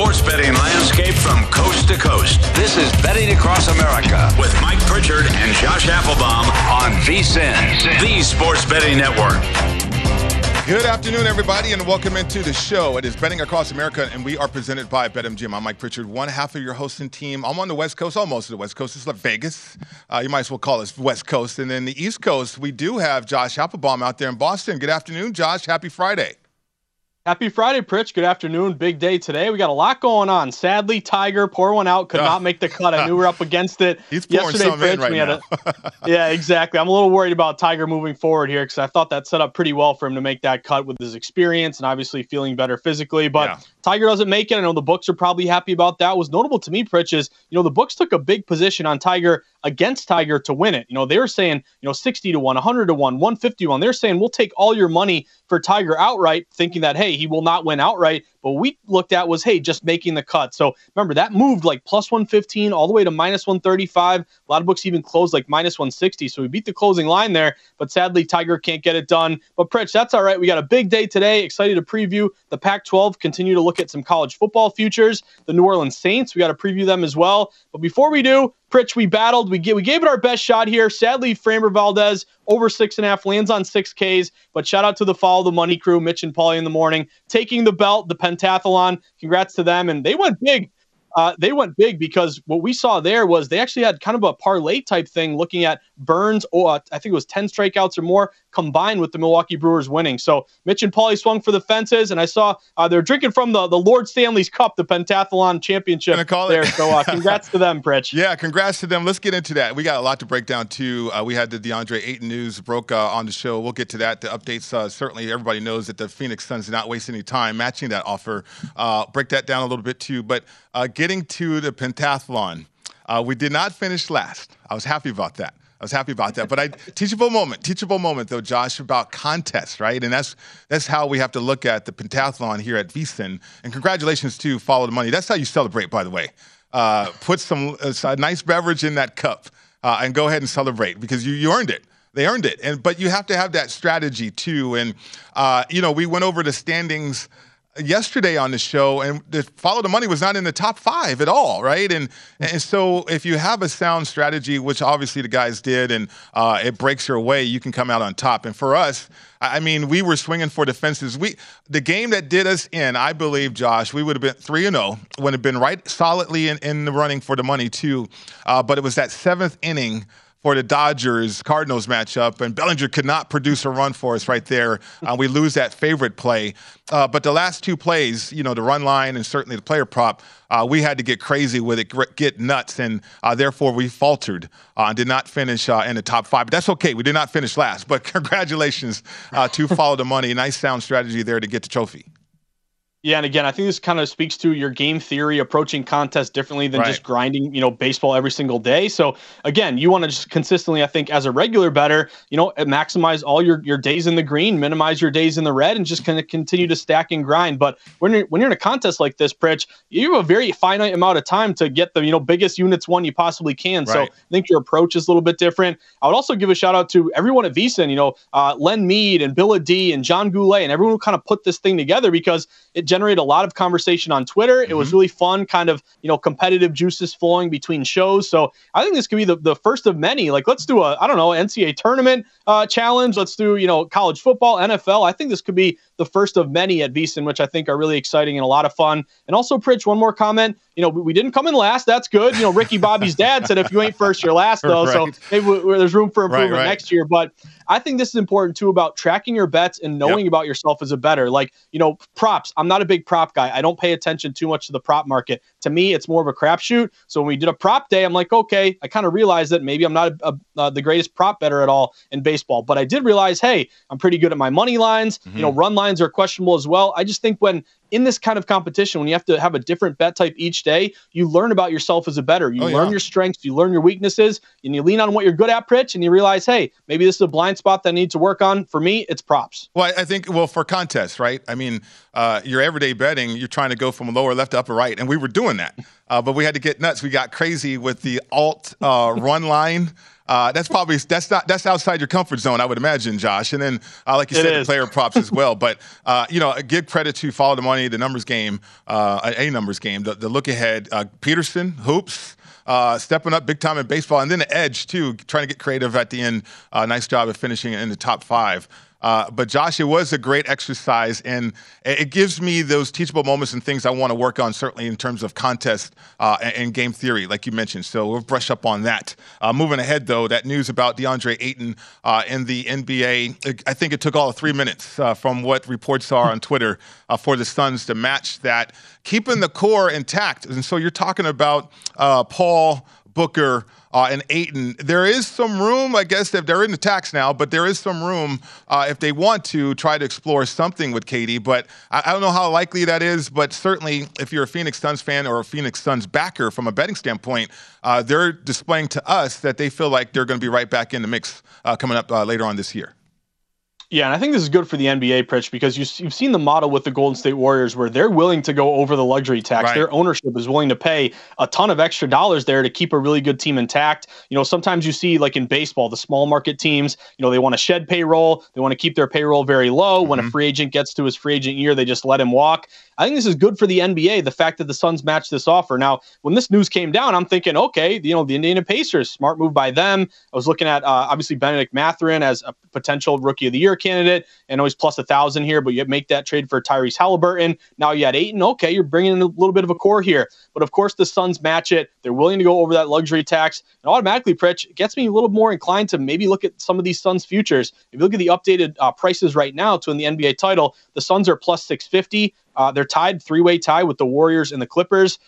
Sports betting landscape from coast to coast. This is Betting Across America with Mike Pritchard and Josh Applebaum on VSIN, the Sports Betting Network. Good afternoon, everybody, and welcome into the show. It is Betting Across America, and we are presented by BetMGM. I'm Mike Pritchard, one half of your hosting team. I'm on the West Coast, almost to the West Coast. It's like Vegas. Uh, you might as well call us West Coast. And then the East Coast, we do have Josh Applebaum out there in Boston. Good afternoon, Josh. Happy Friday. Happy Friday, Pritch. Good afternoon. Big day today. We got a lot going on. Sadly, Tiger, poor one out, could not make the cut. I knew we are up against it. He's pouring Yesterday, Pritch, right we had now. a, yeah, exactly. I'm a little worried about Tiger moving forward here because I thought that set up pretty well for him to make that cut with his experience and obviously feeling better physically. But Yeah. Tiger doesn't make it. I know the books are probably happy about that. What was notable to me, Pritch, is you know the books took a big position on Tiger against Tiger to win it. You know they were saying you know 60 to one, 100 to one, 150 to one. They're saying we'll take all your money for Tiger outright, thinking that hey he will not win outright. But we looked at was hey just making the cut. So remember that moved like plus 115 all the way to minus 135. A lot of books even closed like minus 160. So we beat the closing line there. But sadly Tiger can't get it done. But Pritch, that's all right. We got a big day today. Excited to preview the Pac-12. Continue to look at some college football futures. The New Orleans Saints. We got to preview them as well. But before we do, Pritch, we battled. We we gave it our best shot here. Sadly, Framber Valdez over six and a half lands on six Ks. But shout out to the follow the money crew, Mitch and Paulie in the morning, taking the belt, the pentathlon. Congrats to them. And they went big. Uh, they went big because what we saw there was they actually had kind of a parlay type thing looking at Burnes, or uh, I think it was 10 strikeouts or more combined with the Milwaukee Brewers winning. So Mitch and Paulie swung for the fences, and I saw uh, they're drinking from the, the Lord Stanley's Cup, the pentathlon championship Gonna call it. there. So uh, congrats to them, Pritch. Yeah, congrats to them. Let's get into that. We got a lot to break down too. Uh, we had the DeAndre Ayton news broke uh, on the show. We'll get to that. The updates. Uh, certainly, everybody knows that the Phoenix Suns did not waste any time matching that offer. Uh, break that down a little bit too. But uh, getting to the pentathlon, uh, we did not finish last. I was happy about that. I was happy about that. But I teachable moment, teachable moment though, Josh, about contests, right? And that's that's how we have to look at the pentathlon here at VSIN. And congratulations to Follow the Money. That's how you celebrate, by the way. Uh, put some uh, a nice beverage in that cup uh, and go ahead and celebrate because you you earned it. They earned it. And but you have to have that strategy too. And uh, you know, we went over the standings yesterday on the show, and the follow the money was not in the top five at all, right? And and so if you have a sound strategy, which obviously the guys did, and uh, it breaks your way, you can come out on top. And for us, I mean, we were swinging for the fences. We the game that did us in, I believe, Josh, we would have been three and zero, would have been right solidly in, in the running for the money too. Uh, but it was that seventh inning for the Dodgers Cardinals matchup, and Bellinger could not produce a run for us right there. Uh, we lose that favorite play. Uh, but the last two plays, you know, the run line and certainly the player prop, uh, we had to get crazy with it, get nuts, and uh, therefore we faltered uh, and did not finish uh, in the top five. But that's okay. We did not finish last. But congratulations to Follow the Money. Nice sound strategy there to get the trophy. Yeah, and again, I think this kind of speaks to your game theory approaching contests differently than right. just grinding, you know, baseball every single day. So again, you want to just consistently, I think, as a regular better, you know, maximize all your your days in the green, minimize your days in the red, and just kind of continue to stack and grind. But when you're when you're in a contest like this, Pritch, you have a very finite amount of time to get the you know biggest units one you possibly can. Right. So I think your approach is a little bit different. I would also give a shout out to everyone at VSiN, you know, uh, Len Mead and Bill D and John Goulet and everyone who kind of put this thing together because it generated a lot of conversation on Twitter. It mm-hmm. was really fun, kind of, you know, competitive juices flowing between shows. So I think this could be the, the first of many. Like, let's do a, I don't know, NCAA tournament uh, challenge. Let's do, you know, college football, NFL. I think this could be the first of many at VSiN, which I think are really exciting and a lot of fun. And also, Pritch, one more comment. You know, we didn't come in last. That's good. You know, Ricky Bobby's dad said if you ain't first, you're last, though. right. So maybe there's room for improvement right, right. next year. But I think this is important too about tracking your bets and knowing yep. about yourself as a better. Like, you know, props. I'm not a big prop guy. I don't pay attention too much to the prop market. To me, it's more of a crapshoot. So when we did a prop day, I'm like, okay, I kind of realized that maybe I'm not a, a, uh, the greatest prop better at all in baseball, but I did realize, hey, I'm pretty good at my money lines. Mm-hmm. You know, run lines are questionable as well. I just think when in this kind of competition, when you have to have a different bet type each day, you learn about yourself as a better. You oh, learn yeah. your strengths, you learn your weaknesses, and you lean on what you're good at, Pritch, and you realize, hey, maybe this is a blind spot that I need to work on. For me, it's props. Well, I think, well, for contests, right? I mean, uh, your everyday betting, you're trying to go from lower left to upper right, and we were doing that. Uh, but we had to get nuts. We got crazy with the alt uh, run line. Uh, that's probably that's not that's outside your comfort zone, I would imagine, Josh. And then, uh, like you it said, is. the player props as well. But uh, you know, give credit to follow the money, the numbers game, uh, a numbers game, the, the look ahead. Uh, Peterson hoops. Uh, stepping up big time in baseball, and then the edge too, trying to get creative at the end. nice job of finishing in the top five. Uh, but Josh, it was a great exercise, and it gives me those teachable moments and things I want to work on, certainly in terms of contest uh, and, game theory, like you mentioned. So we'll brush up on that. Uh, moving ahead, though, that news about DeAndre Ayton uh, in the NBA, I think it took all three minutes uh, from what reports are on Twitter uh, for the Suns to match that, keeping the core intact. And so you're talking about Paul Booker uh, and Ayton. There is some room, I guess, if they're in the tax now, but there is some room uh, if they want to try to explore something with KD. But I, I, don't know how likely that is. But certainly, if you're a Phoenix Suns fan or a Phoenix Suns backer from a betting standpoint, uh, they're displaying to us that they feel like they're going to be right back in the mix uh, coming up uh, later on this year. Yeah, and I think this is good for the NBA, Pritch, because you, have seen the model with the Golden State Warriors where they're willing to go over the luxury tax. Right. Their ownership is willing to pay a ton of extra dollars there to keep a really good team intact. You know, sometimes you see, like in baseball, the small market teams, you know, they want to shed payroll, they want to keep their payroll very low. Mm-hmm. When a mm-hmm. free agent gets to his free agent year, they just let him walk. I think this is good for the NBA, the fact that the Suns matched this offer. Now, when this news came down, I'm thinking, okay, you know, the Indiana Pacers, smart move by them. I was looking at uh, obviously Bennedict Mathurin as a potential rookie of the year candidate. and always plus a thousand here, but you make that trade for Tyrese Halliburton. Now you had Ayton. Okay, you're bringing in a little bit of a core here. But of course, the Suns match it. They're willing to go over that luxury tax. And automatically, Pritch, gets me a little more inclined to maybe look at some of these Suns futures. If you look at the updated uh, prices right now to win the NBA title, the Suns are plus 650. Uh, they're tied three-way tie with the Warriors and the Clippers.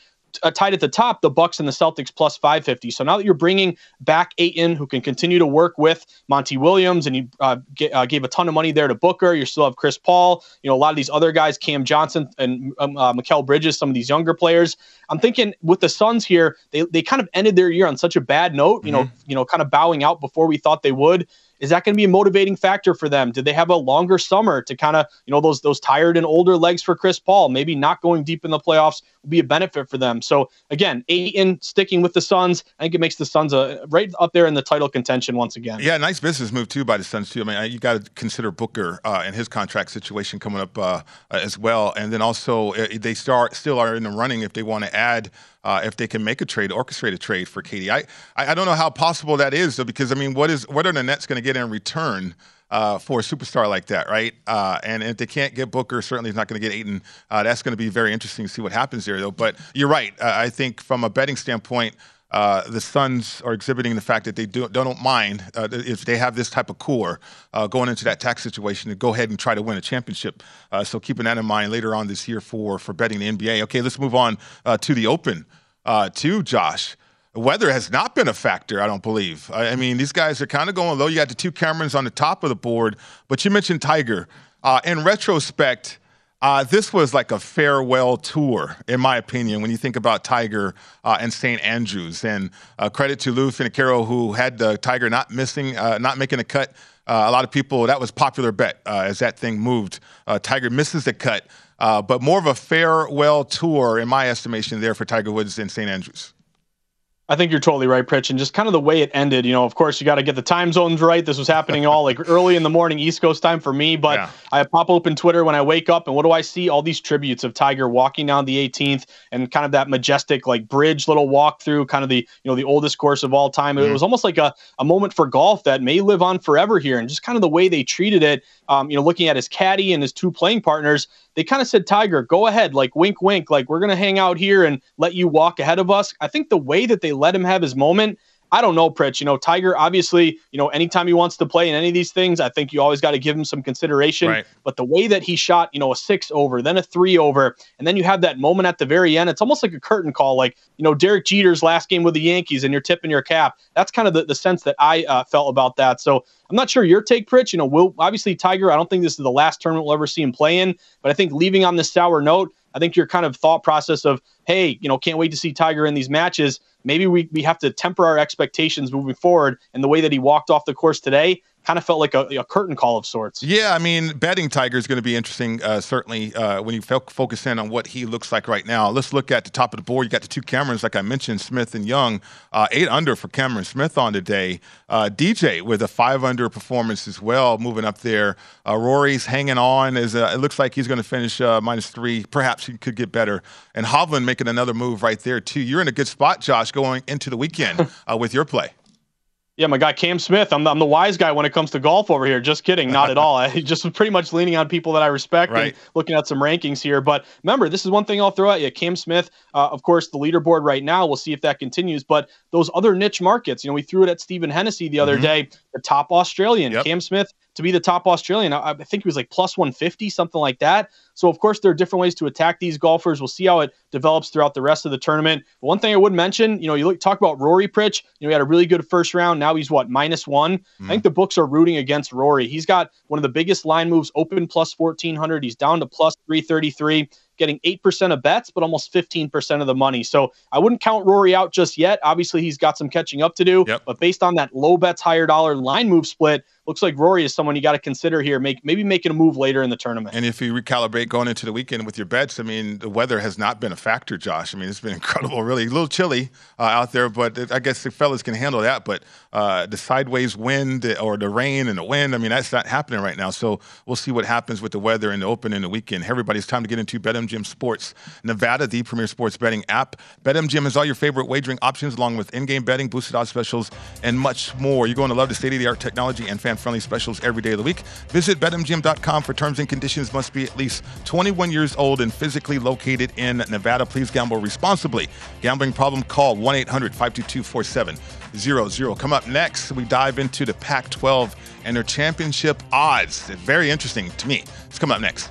Uh, tied at the top, the Bucks and the Celtics plus 550. So now that you're bringing back Ayton, who can continue to work with Monty Williams, and you uh, get, uh, gave a ton of money there to Booker. You still have Chris Paul. You know a lot of these other guys, Cam Johnson and um, uh, Mikal Bridges, some of these younger players. I'm thinking with the Suns here, they they kind of ended their year on such a bad note. You mm-hmm. know, you know, kind of bowing out before we thought they would. Is that going to be a motivating factor for them? Did they have a longer summer to kind of, you know, those those tired and older legs for Chris Paul? Maybe not going deep in the playoffs will be a benefit for them. So again, Ayton sticking with the Suns, I think it makes the Suns a, right up there in the title contention once again. Yeah, nice business move too by the Suns too. I mean, you got to consider Booker uh, and his contract situation coming up uh, as well, and then also uh, they start still are in the running if they want to add uh, if they can make a trade, orchestrate a trade for KD. I, I don't know how possible that is, though, because I mean, what is what are the Nets going to get in return? Uh, for a superstar like that, right? Uh, and if they can't get Booker, certainly he's not going to get Ayton. Uh, that's going to be very interesting to see what happens there, though. But you're right. I think from a betting standpoint, uh, the Suns are exhibiting the fact that they do, don't mind uh, if they have this type of core uh, going into that tax situation to go ahead and try to win a championship. Uh, so keeping that in mind later on this year for for betting the NBA. Okay, let's move on uh, to the Open. Uh, to Josh. Weather has not been a factor, I don't believe. I, I mean, these guys are kind of going low. You got the two Camerons on the top of the board, but you mentioned Tiger. in retrospect, uh, this was like a farewell tour, in my opinion, when you think about Tiger uh, and St. Andrews. And uh, credit to Lou Finocchiaro, who had the Tiger not missing, uh, not making a cut. Uh, a lot of people, that was popular bet uh, as that thing moved. Tiger misses the cut, but more of a farewell tour, in my estimation, there for Tiger Woods and St. Andrews. I think you're totally right, Pritch. And just kind of the way it ended, you know, of course, you got to get the time zones right. This was happening all like early in the morning, East Coast time for me. But yeah. I pop open Twitter when I wake up, and what do I see? All these tributes of Tiger walking down the 18th and kind of that majestic, like bridge little walk through, kind of the, you know, the oldest course of all time. Mm-hmm. It was almost like a, a moment for golf that may live on forever here. And just kind of the way they treated it, um, you know, looking at his caddy and his two playing partners, they kind of said, Tiger, go ahead, like wink, wink, like we're going to hang out here and let you walk ahead of us. I think the way that they let him have his moment, I don't know, Pritch. You know, Tiger, obviously, you know, anytime he wants to play in any of these things, I think you always got to give him some consideration. Right. But the way that he shot, you know, a six over, then a three over, and then you have that moment at the very end, it's almost like a curtain call, like, you know, Derek Jeter's last game with the Yankees and you're tipping your cap. That's kind of the, the sense that I uh, felt about that. So I'm not sure your take, Pritch. You know, will obviously Tiger, I don't think this is the last tournament we'll ever see him play in, but I think leaving on this sour note, I think your kind of thought process of, hey, you know, can't wait to see Tiger in these matches. Maybe we, we have to temper our expectations moving forward. And the way that he walked off the course today, kind of felt like a, a, curtain call of sorts. Yeah, I mean, betting Tiger is going to be interesting, uh, certainly, uh, when you fo- focus in on what he looks like right now. Let's look at the top of the board. You got the two Camerons, like I mentioned, Smith and Young, uh, eight under for Cameron Smith on today. Uh, DJ with a five under performance as well, moving up there. Uh, Rory's hanging on. As it looks like he's going to finish uh, minus three. Perhaps he could get better. And Hovland making another move right there, too. You're in a good spot, Josh, going into the weekend with your play. Yeah, my guy Cam Smith. I'm, I'm the wise guy when it comes to golf over here. Just kidding, not at all. I just pretty much leaning on people that I respect right. and looking at some rankings here. But remember, this is one thing I'll throw at you. Cam Smith, uh, of course, the leaderboard right now. We'll see if that continues. But those other niche markets, you know, we threw it at Stephen Hennessy the other mm-hmm. day, the top Australian. Yep. Cam Smith to be the top Australian. I, I think he was like plus 150, something like that. So, of course, there are different ways to attack these golfers. We'll see how it develops throughout the rest of the tournament. But one thing I would mention, you know, you look, talk about Rory Pritch. You know, he had a really good first round. Now he's what, minus one? Mm. I think the books are rooting against Rory. He's got one of the biggest line moves, open plus 1400. He's down to plus 333 getting 8% of bets, but almost 15% of the money. So I wouldn't count Rory out just yet. Obviously, he's got some catching up to do. Yep. But based on that low bets, higher dollar line move split, looks like Rory is someone you got to consider here. Make maybe making a move later in the tournament. And if you recalibrate going into the weekend with your bets, I mean, the weather has not been a factor, Josh. I mean, it's been incredible, really. A little chilly uh, out there, but I guess the fellas can handle that. But uh, the sideways wind or the rain and the wind, I mean, that's not happening right now. So we'll see what happens with the weather in the open in the weekend. Everybody's time to get into BetMGM Sports Nevada, the premier sports betting app. BetMGM has all your favorite wagering options, along with in-game betting, boosted odds specials, and much more. You're going to love the state-of-the-art technology and fan fan-friendly specials every day of the week. Visit betmgm.com for terms and conditions. Must be at least 21 years old and physically located in Nevada. Please gamble responsibly. Gambling problem? Call 1-800-522-4700. Come up next, we dive into the Pac-12 and their championship odds. Very interesting to me. Let's come up next.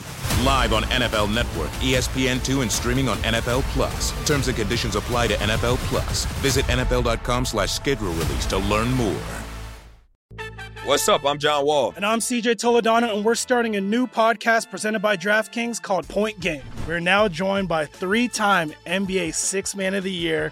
Live on NFL Network, ESPN2, and streaming on NFL Plus. Terms and conditions apply to NFL Plus. Visit NFL.com slash schedule release to learn more. What's up? I'm John Wall. And I'm CJ Toledano, and we're starting a new podcast presented by DraftKings called Point Game. We're now joined by three time NBA Six Man of the Year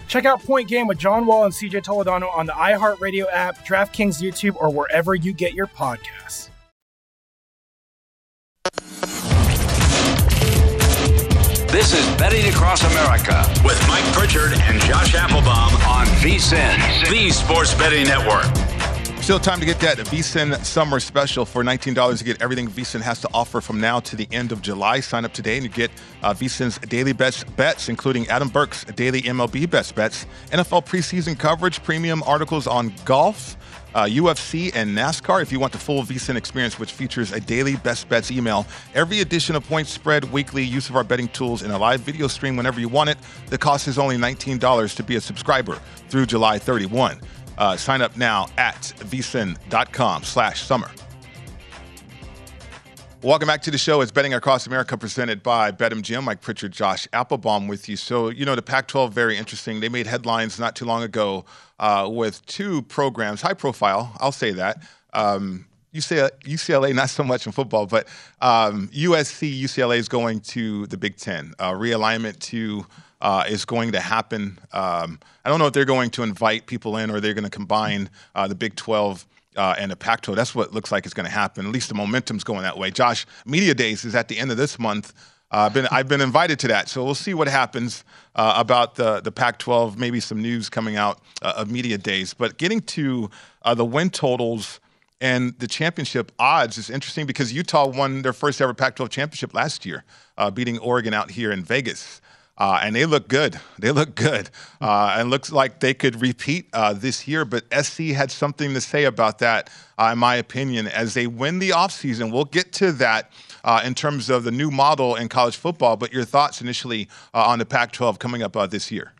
Check out Point Game with John Wall and CJ Toledano on the iHeartRadio app, DraftKings YouTube, or wherever you get your podcasts. This is Betting Across America with Mike Pritchard and Josh Applebaum on VSIN, the Sports Betting Network. Still time to get that VSIN summer special for $19 to get everything VSIN has to offer from now to the end of July. Sign up today and you get uh, VSIN's daily best bets, including Adam Burke's daily MLB best bets, NFL preseason coverage, premium articles on golf, uh, UFC, and NASCAR. If you want the full VSIN experience, which features a daily best bets email, every edition of Point Spread Weekly, use of our betting tools, and a live video stream whenever you want it. The cost is only $19 to be a subscriber through July 31. Uh, sign up now at vsin.com slash summer. Welcome back to the show. It's Betting Across America presented by BetMGM. Mike Pritchard, Josh Applebaum with you. So, you know, the Pac 12, very interesting. They made headlines not too long ago uh, with two programs, high profile, I'll say that. Um, UCLA, UCLA, not so much in football, but um, USC, UCLA is going to the Big Ten. Uh, realignment to uh, is going to happen. Um, I don't know if they're going to invite people in or they're going to combine uh, the Big 12 uh, and the Pac 12. That's what looks like is going to happen. At least the momentum's going that way. Josh, Media Days is at the end of this month. Uh, I've been I've been invited to that, so we'll see what happens uh, about the the Pac-12. Maybe some news coming out uh, of media days. But getting to uh, the win totals and the championship odds is interesting because Utah won their first ever Pac-12 championship last year, uh, beating Oregon out here in Vegas. Uh, and they look good. They look good. Uh, and looks like they could repeat uh, this year. But SC had something to say about that, uh, in my opinion, as they win the offseason. We'll get to that uh, in terms of the new model in college football. But your thoughts initially uh, on the Pac 12 coming up this year?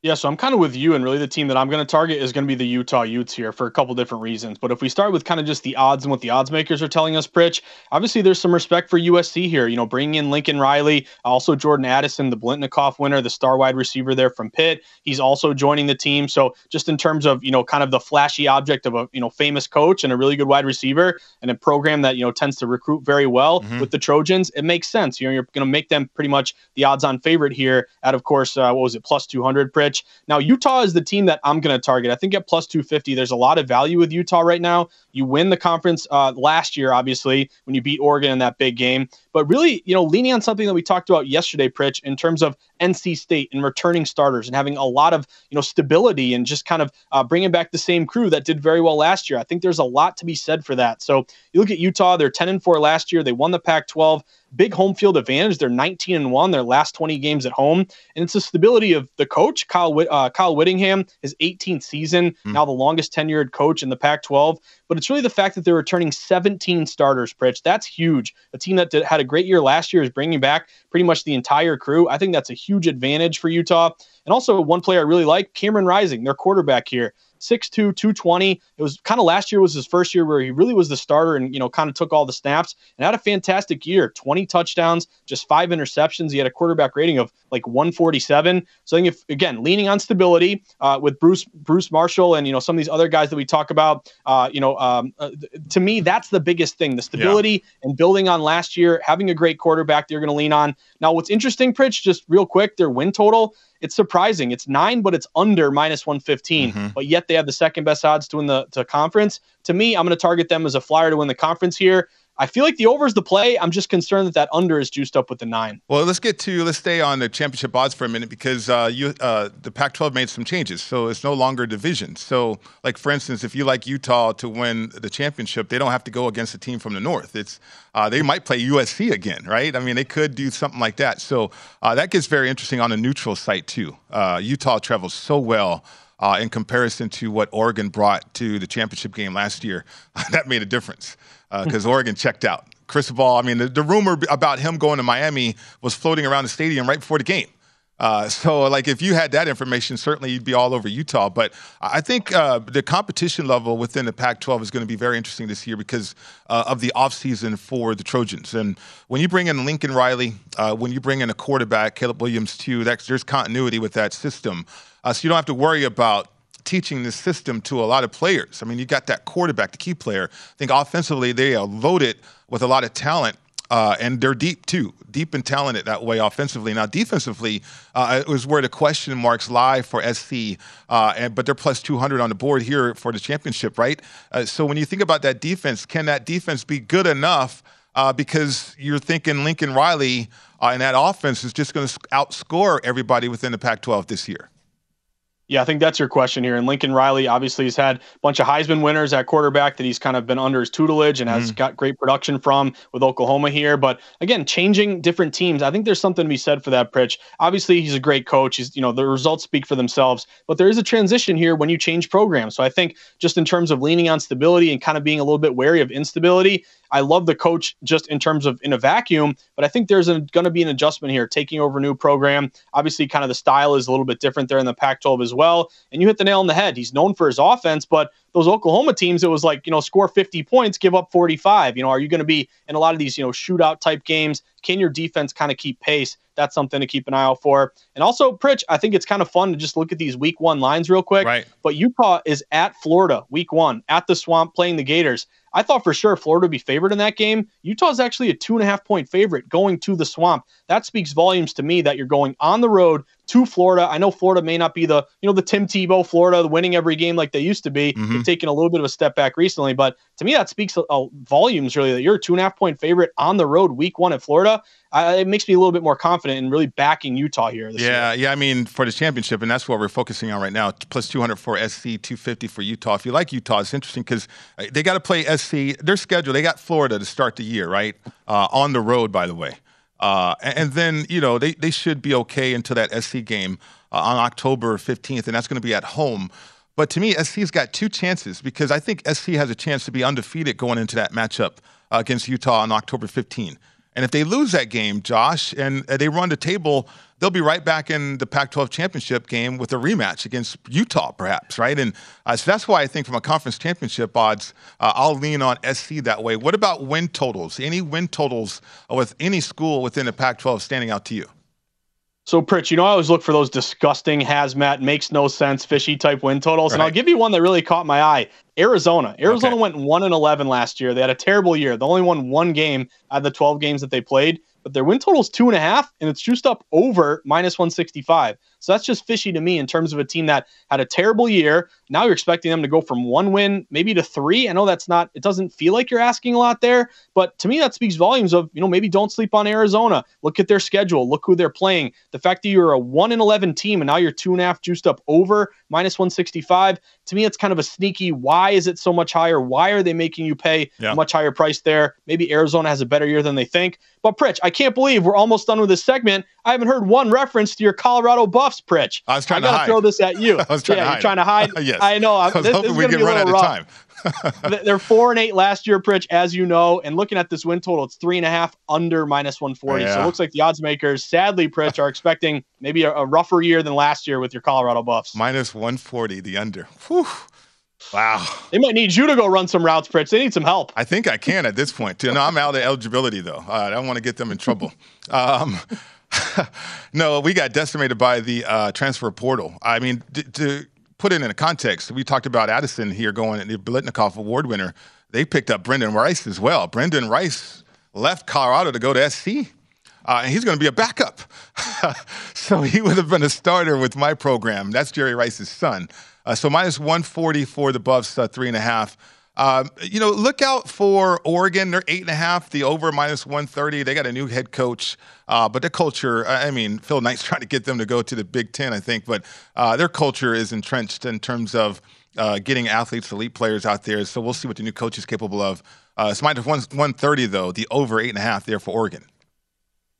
Yeah, so I'm kind of with you, and really the team that I'm going to target is going to be the Utah Utes here for a couple different reasons. But if we start with kind of just the odds and what the odds makers are telling us, Pritch, obviously there's some respect for USC here. You know, bringing in Lincoln Riley, also Jordan Addison, the Biletnikoff winner, the star wide receiver there from Pitt. He's also joining the team. So just in terms of you know kind of the flashy object of a you know famous coach and a really good wide receiver and a program that you know tends to recruit very well mm-hmm. with the Trojans, it makes sense. You know, you're going to make them pretty much the odds-on favorite here. At of course, uh, what was it, plus 200, Pritch. Now, Utah is the team that I'm going to target. I think at plus 250, there's a lot of value with Utah right now. You win the conference uh, last year, obviously, when you beat Oregon in that big game. But really, you know, leaning on something that we talked about yesterday, Pritch, in terms of NC State and returning starters and having a lot of, you know, stability and just kind of uh, bringing back the same crew that did very well last year. I think there's a lot to be said for that. So you look at Utah, they're 10 and 4 last year. They won the Pac 12 big home field advantage. They're 19 and one their last 20 games at home, and it's the stability of the coach Kyle uh, Kyle Whittingham, his 18th season, mm. now the longest tenured coach in the Pac-12. But it's really the fact that they're returning 17 starters. Pritch, that's huge. A team that did, had a great year last year is bringing back pretty much the entire crew. I think that's a huge advantage for Utah. And also one player I really like, Cameron Rising, their quarterback here 6'2", 220. It was kind of last year was his first year where he really was the starter and, you know, kind of took all the snaps and had a fantastic year. 20 touchdowns, just five interceptions. He had a quarterback rating of like 147. So I think if, again, leaning on stability uh, with Bruce Bruce Marshall and, you know, some of these other guys that we talk about, uh, you know, um, uh, to me, that's the biggest thing, the stability yeah. and building on last year, having a great quarterback they're going to lean on. Now, what's interesting, Pritch, just real quick, their win total it's surprising. It's nine, but it's under minus 115. Mm-hmm. But yet they have the second best odds to win the to conference. To me, I'm going to target them as a flyer to win the conference here. I feel like the over is the play. I'm just concerned that that under is juiced up with the nine. Well, let's get to let's stay on the championship odds for a minute because uh, you uh, the Pac-12 made some changes, so it's no longer division. So, like for instance, if you like Utah to win the championship, they don't have to go against a team from the north. It's uh, they might play USC again, right? I mean, they could do something like that. So uh, that gets very interesting on a neutral site too. Uh, Utah travels so well. Uh, in comparison to what Oregon brought to the championship game last year, that made a difference because uh, Oregon checked out. Cristobal, I mean, the, the, rumor about him going to Miami was floating around the stadium right before the game. Uh, so, like, if you had that information, certainly you'd be all over Utah. But I think uh, the competition level within the Pac 12 is going to be very interesting this year because uh, of the offseason for the Trojans. And when you bring in Lincoln Riley, uh, when you bring in a quarterback, Caleb Williams, too, there's continuity with that system. Uh, so you don't have to worry about teaching this system to a lot of players. I mean, you got that quarterback, the key player. I think offensively, they are loaded with a lot of talent. Uh, and they're deep too, deep and talented that way offensively. Now, defensively, uh, it was where the question marks lie for SC, uh, and, but they're plus 200 on the board here for the championship, right? Uh, so when you think about that defense, can that defense be good enough? Uh, because you're thinking Lincoln Riley uh, and that offense is just going to outscore everybody within the Pac 12 this year. Yeah, I think that's your question here. And Lincoln Riley obviously has had a bunch of Heisman winners at quarterback that he's kind of been under his tutelage and has mm. got great production from with Oklahoma here. But again, changing different teams, I think there's something to be said for that, Pritch. Obviously, he's a great coach. He's, you know, the results speak for themselves, but there is a transition here when you change programs. So I think just in terms of leaning on stability and kind of being a little bit wary of instability, I love the coach just in terms of in a vacuum, but I think there's going to be an adjustment here, taking over a new program. Obviously, kind of the style is a little bit different there in the Pac 12 as well. And you hit the nail on the head. He's known for his offense, but those Oklahoma teams, it was like, you know, score 50 points, give up 45. You know, are you going to be in a lot of these, you know, shootout type games? Can your defense kind of keep pace? That's something to keep an eye out for. And also, Pritch, I think it's kind of fun to just look at these week one lines real quick. Right. But Utah is at Florida week one, at the swamp playing the Gators. I thought for sure Florida would be favored in that game. Utah's actually a two and a half point favorite going to the swamp. That speaks volumes to me that you're going on the road to Florida. I know Florida may not be the, you know, the Tim Tebow Florida winning every game like they used to be. Mm-hmm. They've taken a little bit of a step back recently, but to me that speaks uh, volumes really that you're a two and a half point favorite on the road week one at Florida. Uh, it makes me a little bit more confident in really backing Utah here. yeah, year. yeah. I mean, for the championship, and that's what we're focusing on right now. Plus 200 for SC, 250 for Utah. If you like Utah, it's interesting because uh, they got to play SC. Their schedule, they got Florida to start the year, right? Uh, on the road, by the way. Uh, and then, you know, they, they should be okay until that SC game uh, on October 15th, and that's going to be at home. But to me, SC's got two chances because I think SC has a chance to be undefeated going into that matchup uh, against Utah on October 15th. And if they lose that game, Josh, and they run the table, they'll be right back in the Pac 12 championship game with a rematch against Utah, perhaps, right? And uh, so that's why I think from a conference championship odds, uh, I'll lean on SC that way. What about win totals? Any win totals with any school within the Pac 12 standing out to you? So, Pritch, you know, I always look for those disgusting hazmat, makes no sense, fishy type win totals. Right. And I'll give you one that really caught my eye Arizona. Arizona okay. went 1 and 11 last year. They had a terrible year. They only won one game out of the 12 games that they played, but their win total is two and a half, and it's juiced up over minus 165. So that's just fishy to me in terms of a team that had a terrible year. Now you're expecting them to go from one win maybe to three. I know that's not, it doesn't feel like you're asking a lot there, but to me, that speaks volumes of, you know, maybe don't sleep on Arizona. Look at their schedule, look who they're playing. The fact that you're a one in 11 team and now you're two and a half juiced up over minus 165, to me, it's kind of a sneaky. Why is it so much higher? Why are they making you pay yeah. a much higher price there? Maybe Arizona has a better year than they think. But Pritch, I can't believe we're almost done with this segment. I haven't heard one reference to your Colorado Buffs Pritch. I was trying I gotta hide. throw this at you. I was trying yeah, to hide. you're trying to hide. yes. I know. I was this, hoping this is we'd gonna be a run out of rough. time. They're four and eight last year, Pritch, as you know. And looking at this win total, it's three and a half under minus 140. So it looks like the odds makers, sadly, Pritch, are expecting maybe a, a rougher year than last year with your Colorado Buffs. Minus 140, the under. Whew. Wow. They might need you to go run some routes, Pritch. They need some help. I think I can at this point. too. No, I'm out of eligibility though. Uh, I don't want to get them in trouble. Um, no, we got decimated by the uh, transfer portal. I mean, d- to put it in a context, we talked about Addison here going the Biletnikoff Award winner. They picked up Brendan Rice as well. Brendan Rice left Colorado to go to SC. Uh, and he's going to be a backup. so he would have been a starter with my program. That's Jerry Rice's son. Uh, so minus 140 for the Buffs, uh, three and a half. Um, you know, look out for Oregon. They're eight and a half. The over minus 130. They got a new head coach, uh, but their culture, I mean, Phil Knight's trying to get them to go to the Big Ten, I think, but uh, their culture is entrenched in terms of uh, getting athletes, elite players out there. So we'll see what the new coach is capable of. Uh, it's minus one- 130, though, the over eight and a half there for Oregon.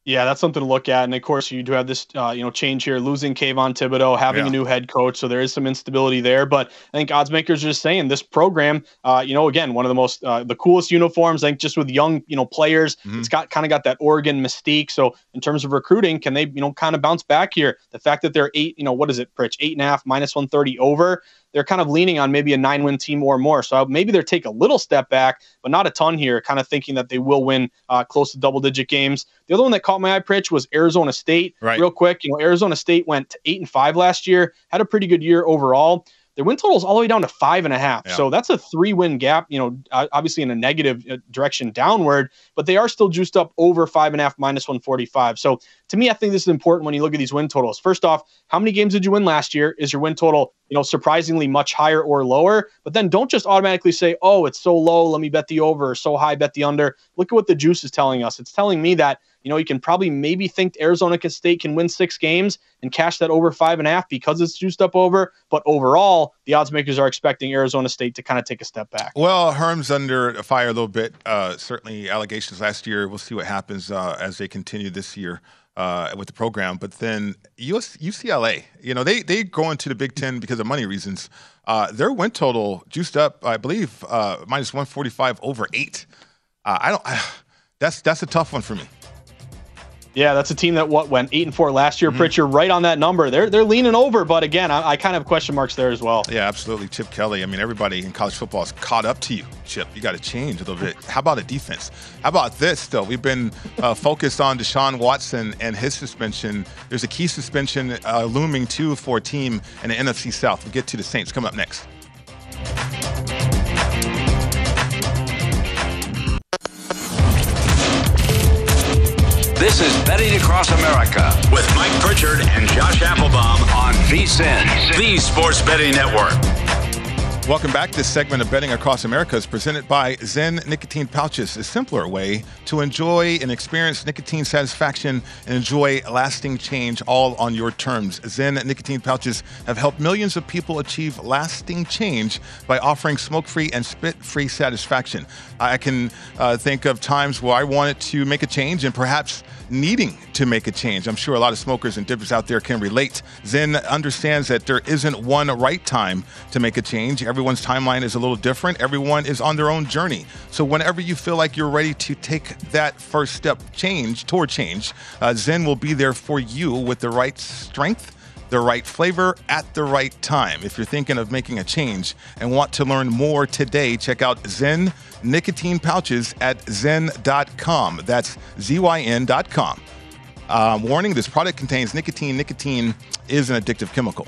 Yeah, that's something to look at. And of course, you do have this, uh, you know, change here, losing Kayvon Thibodeaux, having Yeah. a new head coach, so there is some instability there. But I think odds makers are just saying this program, uh, you know, again, one of the most, uh, the coolest uniforms. I think just with young, you know, players, Mm-hmm. it's got kind of got that Oregon mystique. So in terms of recruiting, can they, you know, kind of bounce back here? The fact that they're eight, you know, what is it, Pritch, eight and a half minus one thirty over. They're kind of leaning on maybe a nine win team or more. So maybe they're take a little step back, but not a ton here, kind of thinking that they will win uh, close to double digit games. The other one that caught my eye, Pritch, was Arizona State. Right. Real quick, you know, Arizona State went to eight and five last year, had a pretty good year overall. Their win total is all the way down to five and a half. Yeah. So that's a three win gap, you know, obviously in a negative uh, direction downward, but they are still juiced up over five and a half minus 145. So to me, I think this is important when you look at these win totals. First off, how many games did you win last year? Is your win total, you know, surprisingly much higher or lower? But then don't just automatically say, oh, it's so low, let me bet the over, or so high, bet the under. Look at what the juice is telling us. It's telling me that, you know, you can probably maybe think Arizona State can win six games and cash that over five and a half because it's juiced up over. But overall, the odds makers are expecting Arizona State to kind of take a step back. Well, Herm's under fire a little bit. Uh, certainly, allegations last year. We'll see what happens uh, as they continue this year uh, with the program. But then US, UCLA, you know, they they go into the Big Ten because of money reasons. Uh, their win total juiced up, I believe, uh, minus one forty five over eight. Uh, I don't. that's that's a tough one for me. Yeah, that's a team that what went eight and four last year. Pritchard right on that number. They're they're leaning over, but again, I, I kind of have question marks there as well. Yeah, absolutely. Chip Kelly. I mean, everybody in college football is caught up to you, Chip. You got to change a little bit. How about a defense? How about this, though? We've been uh, focused on Deshaun Watson and his suspension. There's a key suspension uh, looming, too, for a team in the NFC South. We'll get to the Saints. Come up next. This is Betting Across America with Mike Pritchard and Josh Applebaum on VSIN, the Sports Betting Network. Welcome back. This segment of Betting Across America is presented by ZYN Nicotine Pouches, a simpler way to enjoy and experience nicotine satisfaction and enjoy lasting change all on your terms. ZYN Nicotine Pouches have helped millions of people achieve lasting change by offering smoke free and spit free satisfaction. I can uh, think of times where I wanted to make a change and perhaps needing to make a change. I'm sure a lot of smokers and dippers out there can relate. ZYN understands that there isn't one right time to make a change. Everyone's timeline is a little different. Everyone is on their own journey. So whenever you feel like you're ready to take that first step change toward change, uh, ZYN will be there for you with the right strength the right flavor at the right time. If you're thinking of making a change and want to learn more today, check out ZYN nicotine pouches at zyn.com. That's Z-Y-N.com. Um, warning, this product contains nicotine. Nicotine is an addictive chemical.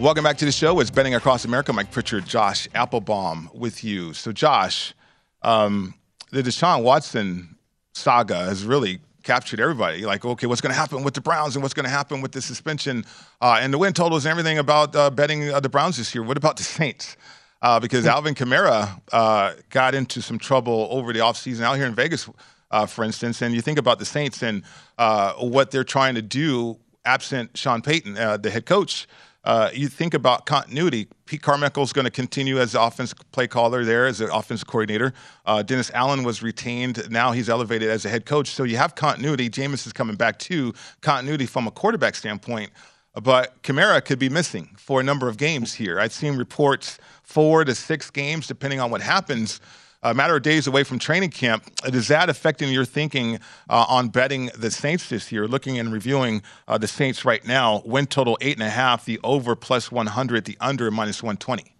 Welcome back to the show. It's Betting Across America. Mike Pritchard, Josh Applebaum with you. So, Josh, um, the Deshaun Watson saga has really captured everybody. Like, okay, what's going to happen with the Browns and what's going to happen with the suspension uh, and the win totals and everything about uh, betting uh, the Browns this year? What about the Saints? Uh, because Alvin Kamara uh, got into some trouble over the offseason out here in Vegas, uh, for instance. And you think about the Saints and uh, what they're trying to do absent Sean Payton, uh, the head coach. Uh, you think about continuity. Pete Carmichael is going to continue as the offense play caller there, as the offensive coordinator. Uh, Dennis Allen was retained. Now he's elevated as a head coach. So you have continuity. Jameis is coming back to continuity from a quarterback standpoint. But Kamara could be missing for a number of games here. I've seen reports four to six games, depending on what happens a matter of days away from training camp. Is that affecting your thinking uh, on betting the Saints this year? Looking and reviewing uh, the Saints right now, win total eight and a half, the over plus 100, the under minus 120.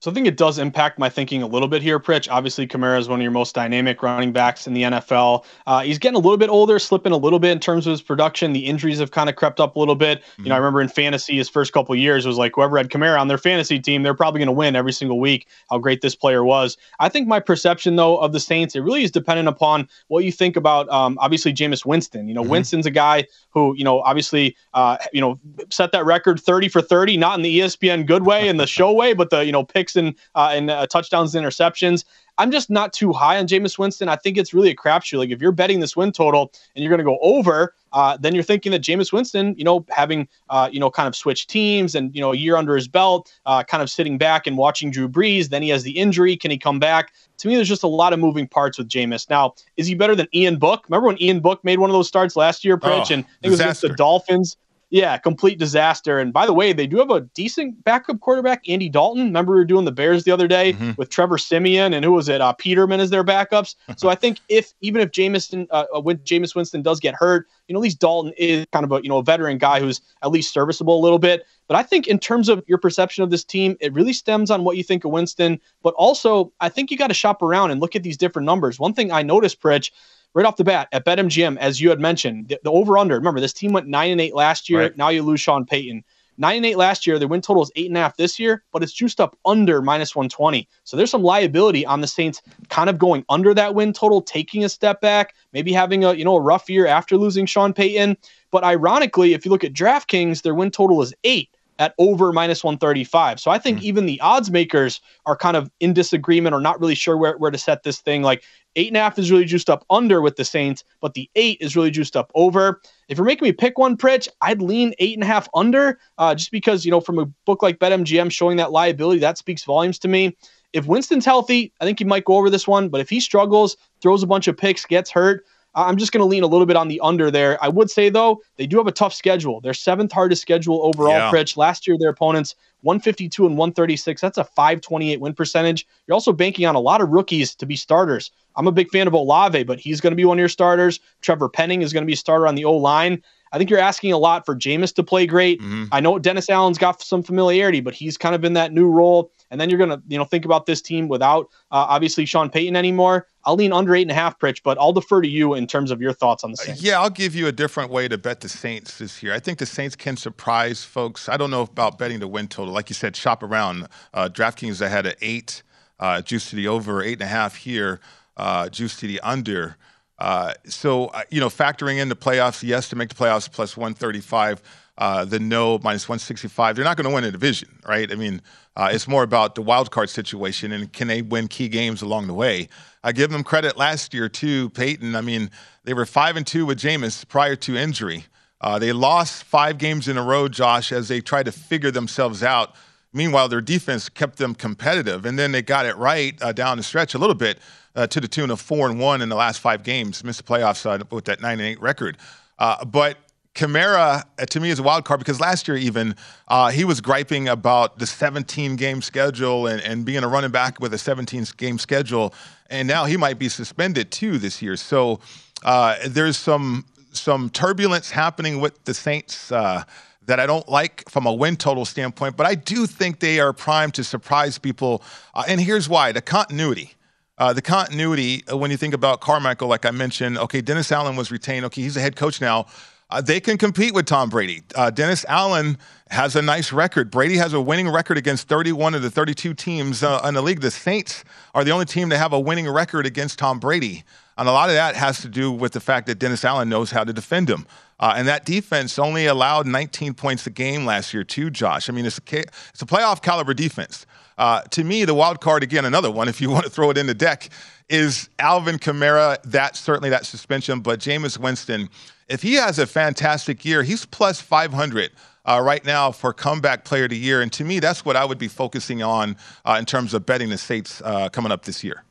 So I think it does impact my thinking a little bit here, Pritch. Obviously, Kamara is one of your most dynamic running backs in the NFL. Uh, he's getting a little bit older, slipping a little bit in terms of his production. The injuries have kind of crept up a little bit. Mm-hmm. You know, I remember in fantasy, his first couple years was like whoever had Kamara on their fantasy team, they're probably going to win every single week. How great this player was. I think my perception though of the Saints, it really is dependent upon what you think about. Um, obviously, Jameis Winston. You know, mm-hmm. Winston's a guy who you know obviously uh, you know set that record 30 for 30, not in the ESPN good way and the show way, but the you know picks and uh, and uh, touchdowns and interceptions. I'm just not too high on Jameis Winston. I think it's really a crapshoot. Like if you're betting this win total and you're going to go over, uh, then you're thinking that Jameis Winston, you know, having uh, you know kind of switched teams and you know a year under his belt, uh, kind of sitting back and watching Drew Brees. Then he has the injury. Can he come back? To me, there's just a lot of moving parts with Jameis. Now, is he better than Ian Book? Remember when Ian Book made one of those starts last year, Pritch, oh, and it was against the Dolphins. Yeah, complete disaster. And by the way, they do have a decent backup quarterback, Andy Dalton. Remember we were doing the Bears the other day mm-hmm. with Trevor Siemian and who was it? Uh, Peterman as their backups. so I think if even if Jamison uh, uh, when Jameis Winston does get hurt, you know, at least Dalton is kind of a you know a veteran guy who's at least serviceable a little bit. But I think in terms of your perception of this team, it really stems on what you think of Winston. But also, I think you got to shop around and look at these different numbers. One thing I noticed, Pritch, right off the bat at BetMGM, as you had mentioned, the, the over under. Remember, this team went nine and eight last year. Right. Now you lose Sean Payton. Nine and eight last year. Their win total is eight and a half this year, but it's juiced up under minus 120. So there's some liability on the Saints kind of going under that win total, taking a step back, maybe having a you know a rough year after losing Sean Payton. But ironically, if you look at DraftKings, their win total is eight at over minus 135. So I think mm-hmm. even the odds makers are kind of in disagreement or not really sure where, where to set this thing. Like eight and a half is really juiced up under with the Saints, but the eight is really juiced up over. If you're making me pick one, Pritch, I'd lean eight and a half under uh, just because, you know, from a book like BetMGM showing that liability, that speaks volumes to me. If Winston's healthy, I think he might go over this one, but if he struggles, throws a bunch of picks, gets hurt, I'm just going to lean a little bit on the under there. I would say though they do have a tough schedule. Their seventh hardest schedule overall. Yeah. Pritch last year their opponents 152 and 136. That's a 528 win percentage. You're also banking on a lot of rookies to be starters. I'm a big fan of Olave, but he's going to be one of your starters. Trevor Penning is going to be a starter on the O line. I think you're asking a lot for Jameis to play great. Mm-hmm. I know Dennis Allen's got some familiarity, but he's kind of in that new role. And then you're going to, you know, think about this team without uh, obviously Sean Payton anymore. I'll lean under eight and a half, Pritch, but I'll defer to you in terms of your thoughts on the Saints. Yeah, I'll give you a different way to bet the Saints this year. I think the Saints can surprise folks. I don't know about betting the win total. Like you said, shop around. Uh, DraftKings, I had an eight, uh, juice to the over, eight and a half here, uh, juice to the under. Uh, so, uh, you know, factoring in the playoffs, yes, to make the playoffs plus 135 uh, the no minus 165. They're not going to win a division, right? I mean, uh, it's more about the wild card situation and can they win key games along the way. I give them credit last year too, Peyton. I mean, they were five and two with Jameis prior to injury. Uh, they lost five games in a row, Josh, as they tried to figure themselves out. Meanwhile, their defense kept them competitive, and then they got it right uh, down the stretch a little bit uh, to the tune of four and one in the last five games. Missed the playoffs uh, with that nine and eight record, but Kamara, uh, to me, is a wild card because last year, even, uh, he was griping about the 17 game schedule and, and being a running back with a 17 game schedule. And now he might be suspended too this year. So uh, there's some, some turbulence happening with the Saints. Uh, that I don't like from a win total standpoint, but I do think they are primed to surprise people. Uh, and here's why the continuity. Uh, the continuity, uh, when you think about Carmichael, like I mentioned, okay, Dennis Allen was retained. Okay, he's a head coach now uh, they can compete with Tom Brady. Uh, Dennis Allen has a nice record. Brady has a winning record against 31 of the 32 teams uh, in the league. The Saints are the only team to have a winning record against Tom Brady. And a lot of that has to do with the fact that Dennis Allen knows how to defend him. Uh, and that defense only allowed 19 points a game last year, too, Josh. I mean, it's a, it's a playoff caliber defense. Uh, to me, the wild card, again, another one, if you want to throw it in the deck, is Alvin Kamara. That certainly that suspension, but Jameis Winston if he has a fantastic year, he's plus 500 uh, right now for comeback player of the year. And to me, that's what I would be focusing on uh, in terms of betting the Saints uh, coming up this year.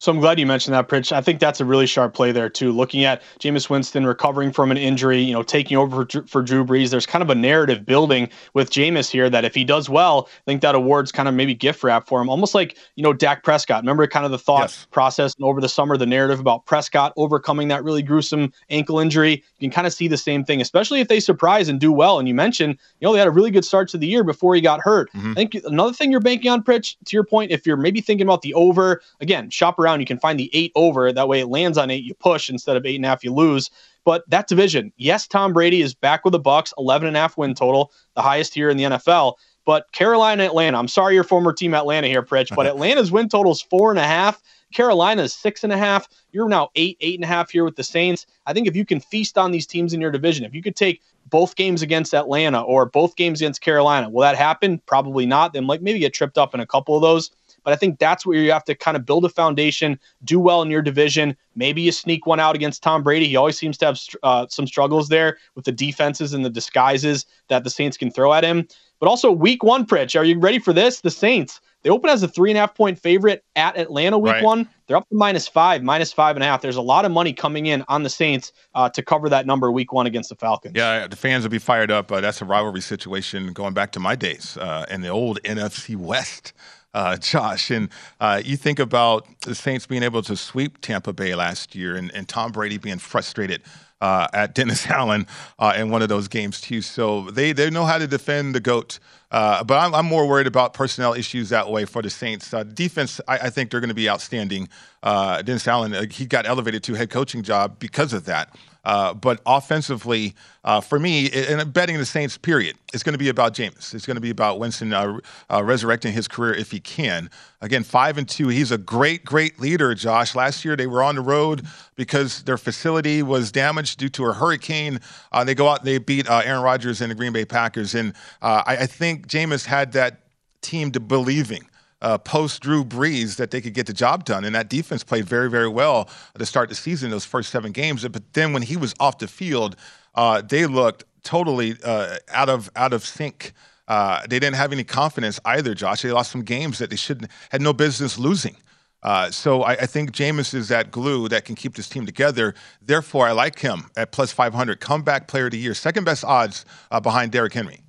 So I'm glad you mentioned that, Pritch. I think that's a really sharp play there too. Looking at Jameis Winston recovering from an injury, you know, taking over for, for Drew Brees. There's kind of a narrative building with Jameis here that if he does well, I think that award's kind of maybe gift wrap for him, almost like you know Dak Prescott. Remember kind of the thought yes. process and over the summer, the narrative about Prescott overcoming that really gruesome ankle injury. You can kind of see the same thing, especially if they surprise and do well. And you mentioned, you know, they had a really good start to the year before he got hurt. Mm-hmm. I think another thing you're banking on, Pritch, to your point, if you're maybe thinking about the over again, shop around around, you can find the eight over. That way it lands on eight, you push instead of eight and a half, you lose. But that division, yes, Tom Brady is back with the Bucs, 11 and a half win total, the highest here in the NFL. But Carolina, Atlanta, I'm sorry your former team Atlanta here, Pritch, but Atlanta's win total is four and a half. Carolina's six and a half. You're now eight, eight and a half here with the Saints. I think if you can feast on these teams in your division, if you could take both games against Atlanta or both games against Carolina, will that happen? Probably not. Then like maybe get tripped up in a couple of those. But I think that's where you have to kind of build a foundation, do well in your division. Maybe you sneak one out against Tom Brady. He always seems to have uh, some struggles there with the defenses and the disguises that the Saints can throw at him. But also, week one, Pritch, are you ready for this? The Saints, they open as a three and a half point favorite at Atlanta week right. one. They're up to minus five, minus five and a half. There's a lot of money coming in on the Saints uh, to cover that number week one against the Falcons. Yeah, the fans will be fired up. Uh, that's a rivalry situation going back to my days uh, in the old NFC West uh, Josh. And uh, you think about the Saints being able to sweep Tampa Bay last year and, and Tom Brady being frustrated uh, at Dennis Allen uh, in one of those games too. So they they know how to defend the goat. Uh, but I'm, I'm, more worried about personnel issues that way for the Saints. Uh, defense, I, I, think they're going to be outstanding. Dennis Allen, he got elevated to head coaching job because of that. Uh, but offensively, uh, for me, and betting the Saints, period, it's going to be about Jameis. It's going to be about Winston uh, uh, resurrecting his career if he can. Again, five and two. He's a great, great leader, Josh. Last year they were on the road because their facility was damaged due to a hurricane. Uh, they go out, and they beat Aaron Rodgers and the Green Bay Packers, and I, I think Jameis had that team to believing uh, post Drew Brees that they could get the job done. And that defense played very, very well to start the season, those first seven games. But then when he was off the field, uh, they looked totally uh, out of out of sync. Uh, they didn't have any confidence either, Josh. They lost some games that they shouldn't had no business losing. Uh, so I, I, think Jameis is that glue that can keep this team together. Therefore, I like him at plus 500. Comeback player of the year, second best odds uh, behind Derrick Henry.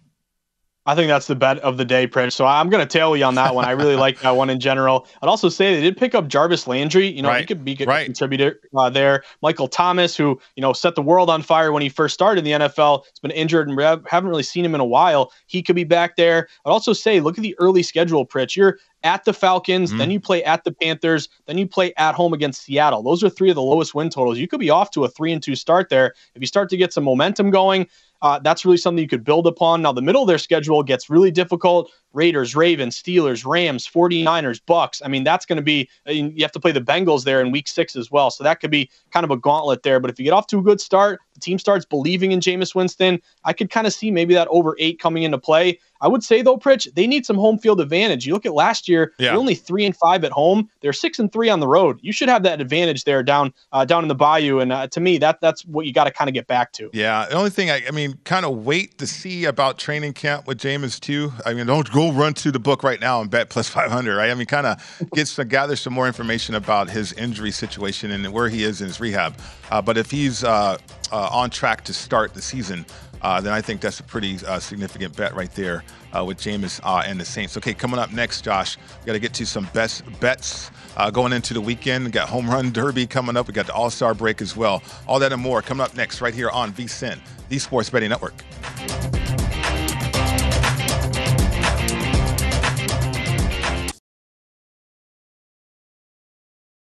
I think that's the bet of the day, Prince. So I'm going to tail you on that one. I really like that one in general. I'd also say they did pick up Jarvis Landry. You know, right. he could be a right. contributor uh, there. Michael Thomas, who you know set the world on fire when he first started in the NFL, has been injured and haven't really seen him in a while. He could be back there. I'd also say, look at the early schedule, Pritch. You're at the Falcons, mm-hmm. then you play at the Panthers, then you play at home against Seattle. Those are three of the lowest win totals. You could be off to a three and two start there if you start to get some momentum going uh, that's really something you could build upon. Now, the middle of their schedule gets really difficult. Raiders, Ravens, Steelers, Rams, 49ers, Bucs. I mean, that's going to be, you have to play the Bengals there in week six as well. So that could be kind of a gauntlet there. But if you get off to a good start, the team starts believing in Jameis Winston, I could kind of see maybe that over eight coming into play. I would say though, Pritch, they need some home field advantage. You look at last year, yeah. they're only three and five at home. They're six and three on the road. You should have that advantage there down uh, down in the bayou. And uh, to me, that that's what you got to kind of get back to. Yeah. The only thing I, I mean, kind of wait to see about training camp with Jameis too. I mean, don't go run to the book right now and bet plus 500. Right? I mean, kind of get some gather some more information about his injury situation and where he is in his rehab. Uh, but if he's uh, uh, on track to start the season, uh, then I think that's a pretty uh, significant bet right there with Jameis and the Saints. Okay, coming up next, Josh, we got to get to some best bets going into the weekend. We got Home Run Derby coming up. We got the All Star break as well. All that and more coming up next right here on VSIN, the Sports Betting Network.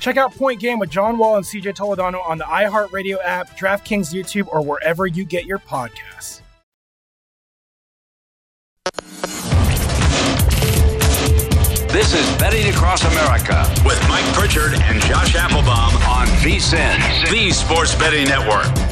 Check out Point Game with John Wall and CJ Toledano on the iHeartRadio app, DraftKings YouTube, or wherever you get your podcasts. This is Betting Across America with Mike Pritchard and Josh Applebaum on VSIN, the Sports Betting Network.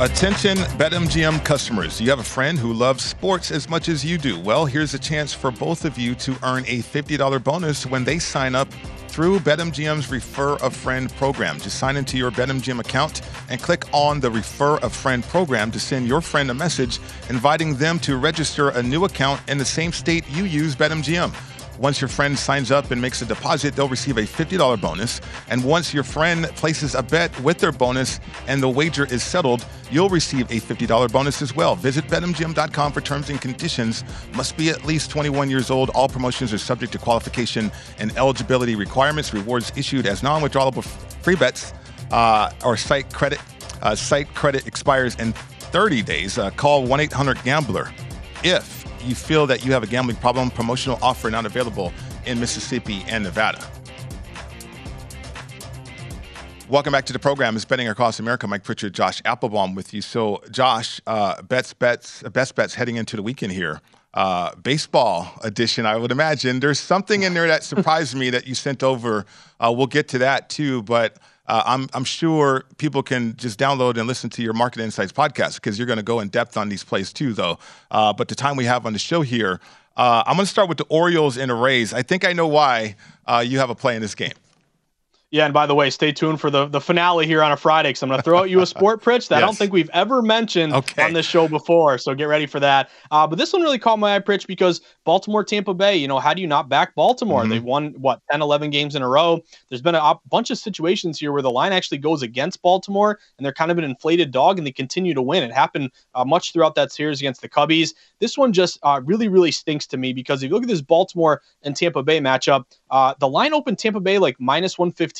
Attention BetMGM customers. You have a friend who loves sports as much as you do. Well, here's a chance for both of you to earn a $50 bonus when they sign up through BetMGM's Refer a Friend program. Just sign into your BetMGM account and click on the Refer a Friend program to send your friend a message inviting them to register a new account in the same state you use BetMGM. Once your friend signs up and makes a deposit, they'll receive a $50 bonus. And once your friend places a bet with their bonus and the wager is settled, you'll receive a $50 bonus as well. Visit betmgm.com for terms and conditions. Must be at least 21 years old. All promotions are subject to qualification and eligibility requirements. Rewards issued as non-withdrawable free bets uh, or site credit. Uh, site credit expires in 30 days. Uh, call 1-800-GAMBLER if you feel that you have a gambling problem, promotional offer not available in Mississippi and Nevada. Welcome back to the program. It's Betting Across America. Mike Pritchard, Josh Applebaum with you. So, Josh, uh, bets, bets, best bets heading into the weekend here. Uh, baseball edition, I would imagine. There's something in there that surprised me that you sent over. Uh, we'll get to that too, but uh, I'm, I'm sure people can just download and listen to your Market Insights podcast because you're going to go in depth on these plays too, though. Uh, but the time we have on the show here, uh, I'm going to start with the Orioles and the Rays. I think I know why uh, you have a play in this game. Yeah, and by the way, stay tuned for the, the finale here on a Friday because I'm going to throw at you a sport pitch that I don't think we've ever mentioned on this show before. So get ready for that. Uh, but this one really caught my eye, Pritch, because Baltimore, Tampa Bay, you know, how do you not back Baltimore? Mhm. They've won, what, 10, 11 games in a row. There's been a op- bunch of situations here where the line actually goes against Baltimore and they're kind of an inflated dog and they continue to win. It happened uh, much throughout that series against the Cubbies. This one just uh, really, really stinks to me because if you look at this Baltimore and Tampa Bay matchup, uh, the line opened Tampa Bay like minus 115.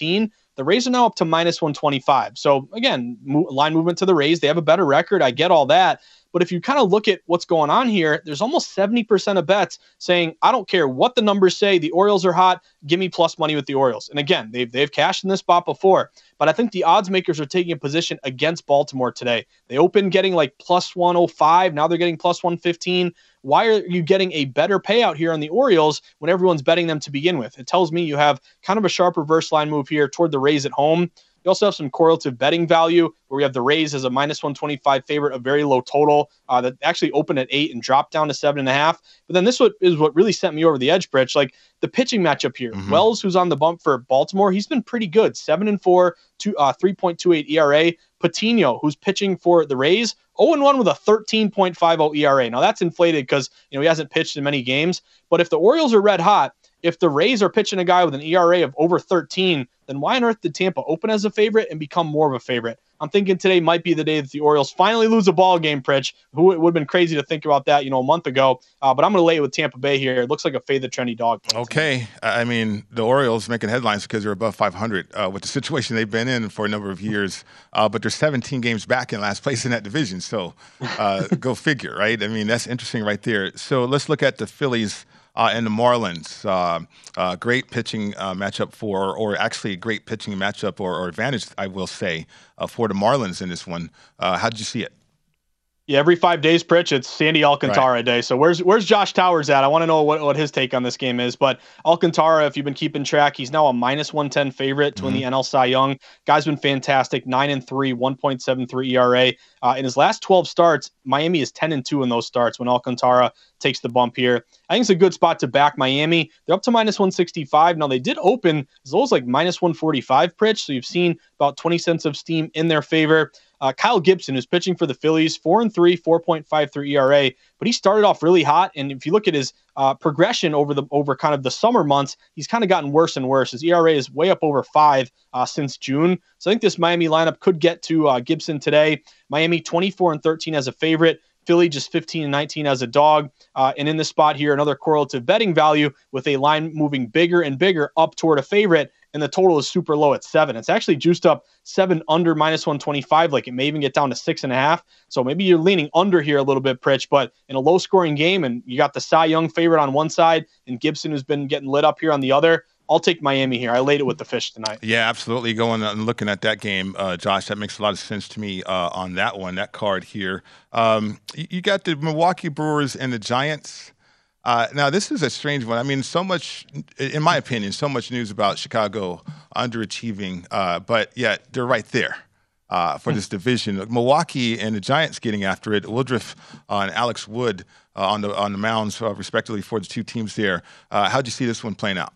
The Rays are now up to minus 125. So again, mo- line movement to the Rays. They have a better record. I get all that. But if you kind of look at what's going on here, there's almost 70% of bets saying, I don't care what the numbers say, the Orioles are hot, give me plus money with the Orioles. And again, they've, they've cashed in this spot before. But I think the odds makers are taking a position against Baltimore today. They opened getting like plus 105. Now they're getting plus 115. Why are you getting a better payout here on the Orioles when everyone's betting them to begin with? It tells me you have kind of a sharp reverse line move here toward the Rays at home. You also have some correlative betting value where we have the Rays as a minus 125 favorite, a very low total uh, that actually opened at eight and dropped down to seven and a half. But then this is what really sent me over the edge, Pritch. Like the pitching matchup here, mm-hmm. Wells, who's on the bump for Baltimore, he's been pretty good, seven and four, two, uh, 3.28 ERA. Patino, who's pitching for the Rays, 0 1 with a 13.50 ERA. Now that's inflated because you know he hasn't pitched in many games. But if the Orioles are red hot, if the Rays are pitching a guy with an ERA of over 13, then why on earth did Tampa open as a favorite and become more of a favorite? I'm thinking today might be the day that the Orioles finally lose a ball game, Pritch. Who it would have been crazy to think about that, you know, a month ago. Uh, but I'm going to lay it with Tampa Bay here. It looks like a fade the trendy dog. Okay, I mean the Orioles making headlines because they're above 500 uh, with the situation they've been in for a number of years. Uh, but they're 17 games back in last place in that division. So uh, go figure, right? I mean that's interesting right there. So let's look at the Phillies uh, and the Marlins. Uh, uh, great pitching uh, matchup for, or actually a great pitching matchup or, or advantage, I will say, uh, for the Marlins in this one. How did you see it? Yeah, every five days, Pritch, it's Sandy Alcantara right. day. So where's where's Josh Towers at? I want to know what, what his take on this game is. But Alcantara, if you've been keeping track, he's now a minus one ten favorite to mm-hmm. win the NL Cy Young. Guy's been fantastic, nine and three, one point seven three ERA. Uh, in his last twelve starts, Miami is ten and two in those starts when Alcantara takes the bump here. I think it's a good spot to back Miami. They're up to minus 165. Now they did open as low as like minus 145 Pritch. So you've seen about 20 cents of steam in their favor. Uh, Kyle Gibson, who's pitching for the Phillies, four and three, 4.53 ERA, but he started off really hot. And if you look at his uh, progression over the over kind of the summer months, he's kind of gotten worse and worse. His ERA is way up over five uh, since June. So I think this Miami lineup could get to uh, Gibson today. Miami 24 and 13 as a favorite. Philly just 15 and 19 as a dog. Uh, and in this spot here, another correlative betting value with a line moving bigger and bigger up toward a favorite and the total is super low at seven. It's actually juiced up seven under minus 125. Like it may even get down to six and a half. So maybe you're leaning under here a little bit, Pritch, but in a low scoring game, and you got the Cy Young favorite on one side and Gibson who's been getting lit up here on the other. I'll take Miami here. I laid it with the fish tonight. Yeah, absolutely. Going and looking at that game, uh, Josh, that makes a lot of sense to me uh, on that one, that card here. Um, you got the Milwaukee Brewers and the Giants. Uh, now, this is a strange one. I mean, so much, in my opinion, so much news about Chicago underachieving, uh, but yet they're right there uh, for this division. Milwaukee and the Giants getting after it. Woodruff and Alex Wood uh, on the on the mounds, uh, respectively, for the two teams there. Uh, how'd you see this one playing out?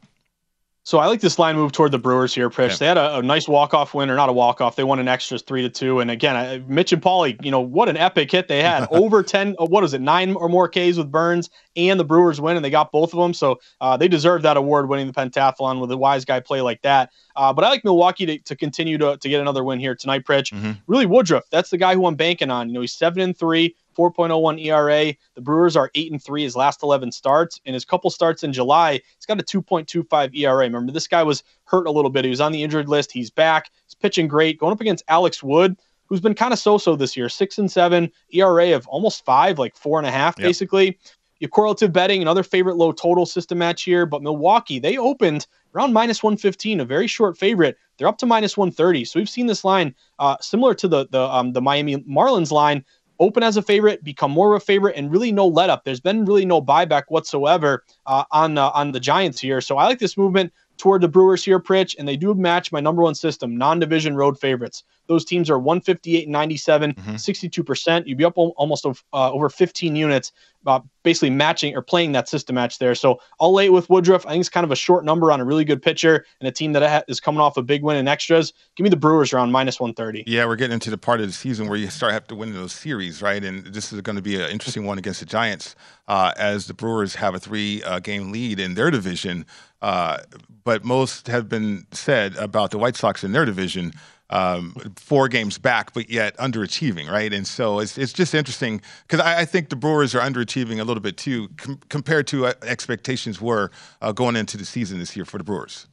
So I like this line move toward the Brewers here, Pritch. Yeah. They had a, a nice walk-off win, or not a walk-off. They won an extras three to two. And again, I, Mitch and Paulie, you know what an epic hit they had. Over ten, what is it, nine or more Ks with Burnes, and the Brewers win, and they got both of them. So uh, they deserve that award, winning the pentathlon with a wise guy play like that. Uh, but I like Milwaukee to, to continue to, to get another win here tonight, Pritch. Mm-hmm. Really, Woodruff, that's the guy who I'm banking on. You know, he's seven and three. 4.01 ERA. The Brewers are 8 and 3 his last 11 starts. In his couple starts in July, he's got a 2.25 ERA. Remember, this guy was hurt a little bit. He was on the injured list. He's back. He's pitching great. Going up against Alex Wood, who's been kind of so-so this year. Six and seven, ERA of almost five, like four and a half, yep. basically. Your correlative betting, another favorite low total system match here. But Milwaukee, they opened around minus 115, a very short favorite. They're up to minus 130. So we've seen this line uh, similar to the the um, the Miami Marlins line open as a favorite, become more of a favorite, and really no let up. There's been really no buyback whatsoever uh, on uh, on the Giants here. So I like this movement toward the Brewers here, Pritch, and they do match my number one system, non-division road favorites. Those teams are 158 and 97, mm-hmm. 62%. You'd be up almost uh, over 15 units uh, basically matching or playing that system match there. So I'll lay it with Woodruff. I think it's kind of a short number on a really good pitcher and a team that is coming off a big win in extras. Give me the Brewers around minus 130. Yeah, we're getting into the part of the season where you start have to win those series, right? And this is going to be an interesting one against the Giants uh, as the Brewers have a three uh, game lead in their division. Uh, but most have been said about the White Sox in their division um, four games back, but yet underachieving, right? And so it's, it's just interesting because I, I, think the Brewers are underachieving a little bit too com- compared to uh, expectations were uh, going into the season this year for the Brewers.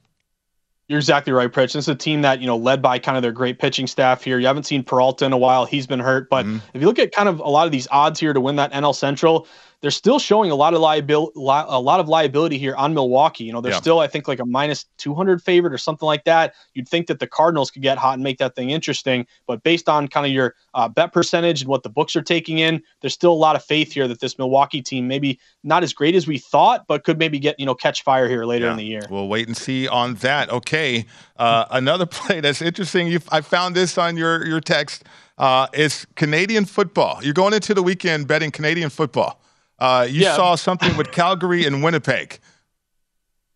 You're exactly right, Pritch. This is a team that, you know, led by kind of their great pitching staff here. You haven't seen Peralta in a while. He's been hurt. But mm-hmm. if you look at kind of a lot of these odds here to win that NL Central, they're still showing a lot of liability, a lot of liability here on Milwaukee. You know, they're Yeah. still, I think, like a minus 200 favorite or something like that. You'd think that the Cardinals could get hot and make that thing interesting, but based on kind of your uh, bet percentage and what the books are taking in, there's still a lot of faith here that this Milwaukee team maybe not as great as we thought, but could maybe get you know catch fire here later in the year. We'll wait and see on that. Okay, uh, another play that's interesting. You, I found this on your your text. Uh, is Canadian football. You're going into the weekend betting Canadian football. Uh, you Yeah. saw something with Calgary and Winnipeg.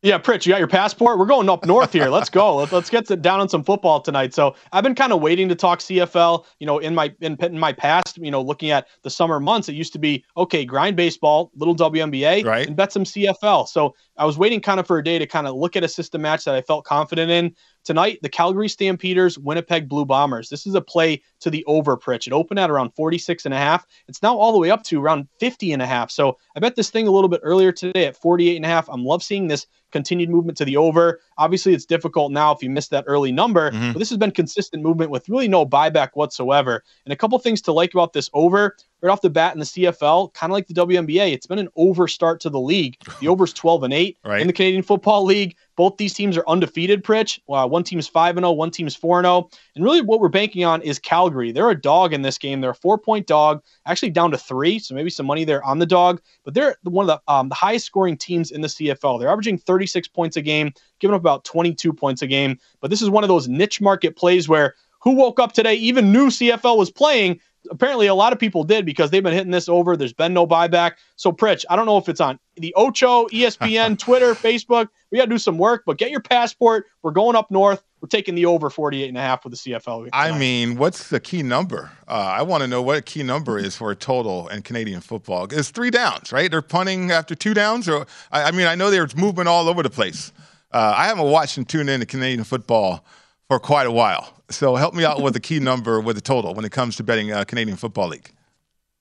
Yeah, Pritch, you got your passport? We're going up north here. Let's go. Let's, let's get to, down on some football tonight. So I've been kind of waiting to talk CFL. You know, in my in, in my past, you know, looking at the summer months, it used to be okay, grind baseball, little WNBA, Right. and bet some CFL. So I was waiting kind of for a day to kind of look at a system match that I felt confident in. Tonight, the Calgary Stampeders, Winnipeg Blue Bombers. This is a play to the over, Pritch. It opened at around 46 and a half. It's now all the way up to around 50 and a half. So I bet this thing a little bit earlier today at 48 and a half. I'm love seeing this continued movement to the over. Obviously, it's difficult now if you missed that early number, Mhm. but this has been consistent movement with really no buyback whatsoever. And a couple things to like about this over right off the bat in the CFL, kind of like the WNBA, it's been an over start to the league. The over's 12 and 8 Right. in the Canadian Football League. Both these teams are undefeated, Pritch. Uh, one team's 5 and 0, one team's 4 and 0. And really what we're banking on is Calgary. They're a dog in this game. They're a 4-point dog, actually down to 3, so maybe some money there on the dog, but they're one of the um, the highest scoring teams in the CFL. They're averaging 36 points a game, giving up about 22 points a game. But this is one of those niche market plays where who woke up today even knew CFL was playing. Apparently, a lot of people did because they've been hitting this over. There's been no buyback. So, Pritch, I don't know if it's on the Ocho, ESPN, Twitter, Facebook. We got to do some work, but get your passport. We're going up north. We're taking the over 48 and a half with the CFL. I mean, what's the key number? Uh, I want to know what a key number is for a total in Canadian football. It's three downs, right? They're punting after two downs, or I, I mean, I know there's movement all over the place. Uh, I haven't watched and tuned in to Canadian football for quite a while, so help me out with the key number with the total when it comes to betting uh, Canadian Football League.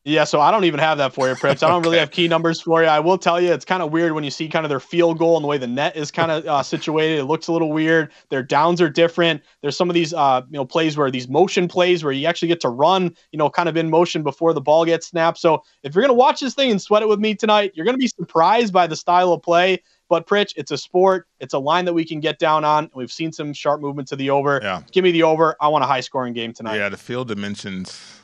Yeah, so I don't even have that for you, Pritch. I don't really have key numbers for you. I will tell you, it's kind of weird when you see kind of their field goal and the way the net is kind of uh, situated. It looks a little weird. Their downs are different. There's some of these, uh, you know, plays where these motion plays where you actually get to run, you know, kind of in motion before the ball gets snapped. So if you're gonna watch this thing and sweat it with me tonight, you're gonna be surprised by the style of play. But Pritch, it's a sport. It's a line that we can get down on. We've seen some sharp movement to the over. Yeah. Give me the over. I want a high scoring game tonight. Yeah, the field dimensions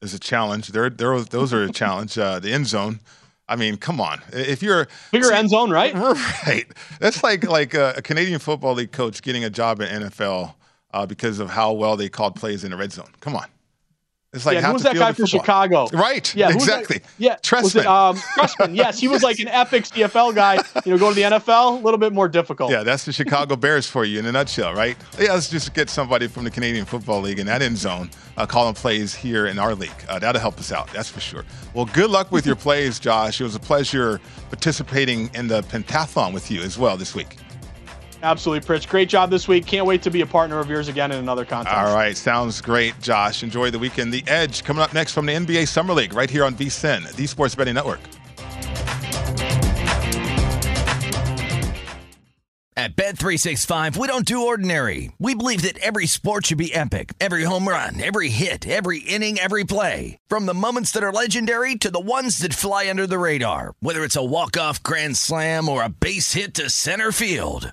is a challenge. They're, they're, those are a challenge. Uh, the end zone. I mean, come on. If you're bigger end zone, right? Right. That's like like a, a Canadian Football League coach getting a job at NFL uh, because of how well they called plays in the red zone. Come on. It's like yeah, half who was that guy from. Chicago? Right. Yeah, who was that- exactly. Yeah, it Trestman. um, Trestman? Yes, he was like an epic CFL guy. You know, go to the NFL, a little bit more difficult. Yeah, that's the Chicago Bears for you in a nutshell, right? Yeah, let's just get somebody from the Canadian Football League in that end zone uh, calling plays here in our league. Uh, that'll help us out, that's for sure. Well, good luck with your plays, Josh. It was a pleasure participating in the pentathlon with you as well this week. Absolutely, Pritch. Great job this week. Can't wait to be a partner of yours again in another contest. All right, sounds great, Josh. Enjoy the weekend. The Edge coming up next from the NBA Summer League right here on VSIN, the Sports Betting Network. At Bet365, we don't do ordinary. We believe that every sport should be epic. Every home run, every hit, every inning, every play. From the moments that are legendary to the ones that fly under the radar. Whether it's a walk-off grand slam or a base hit to center field.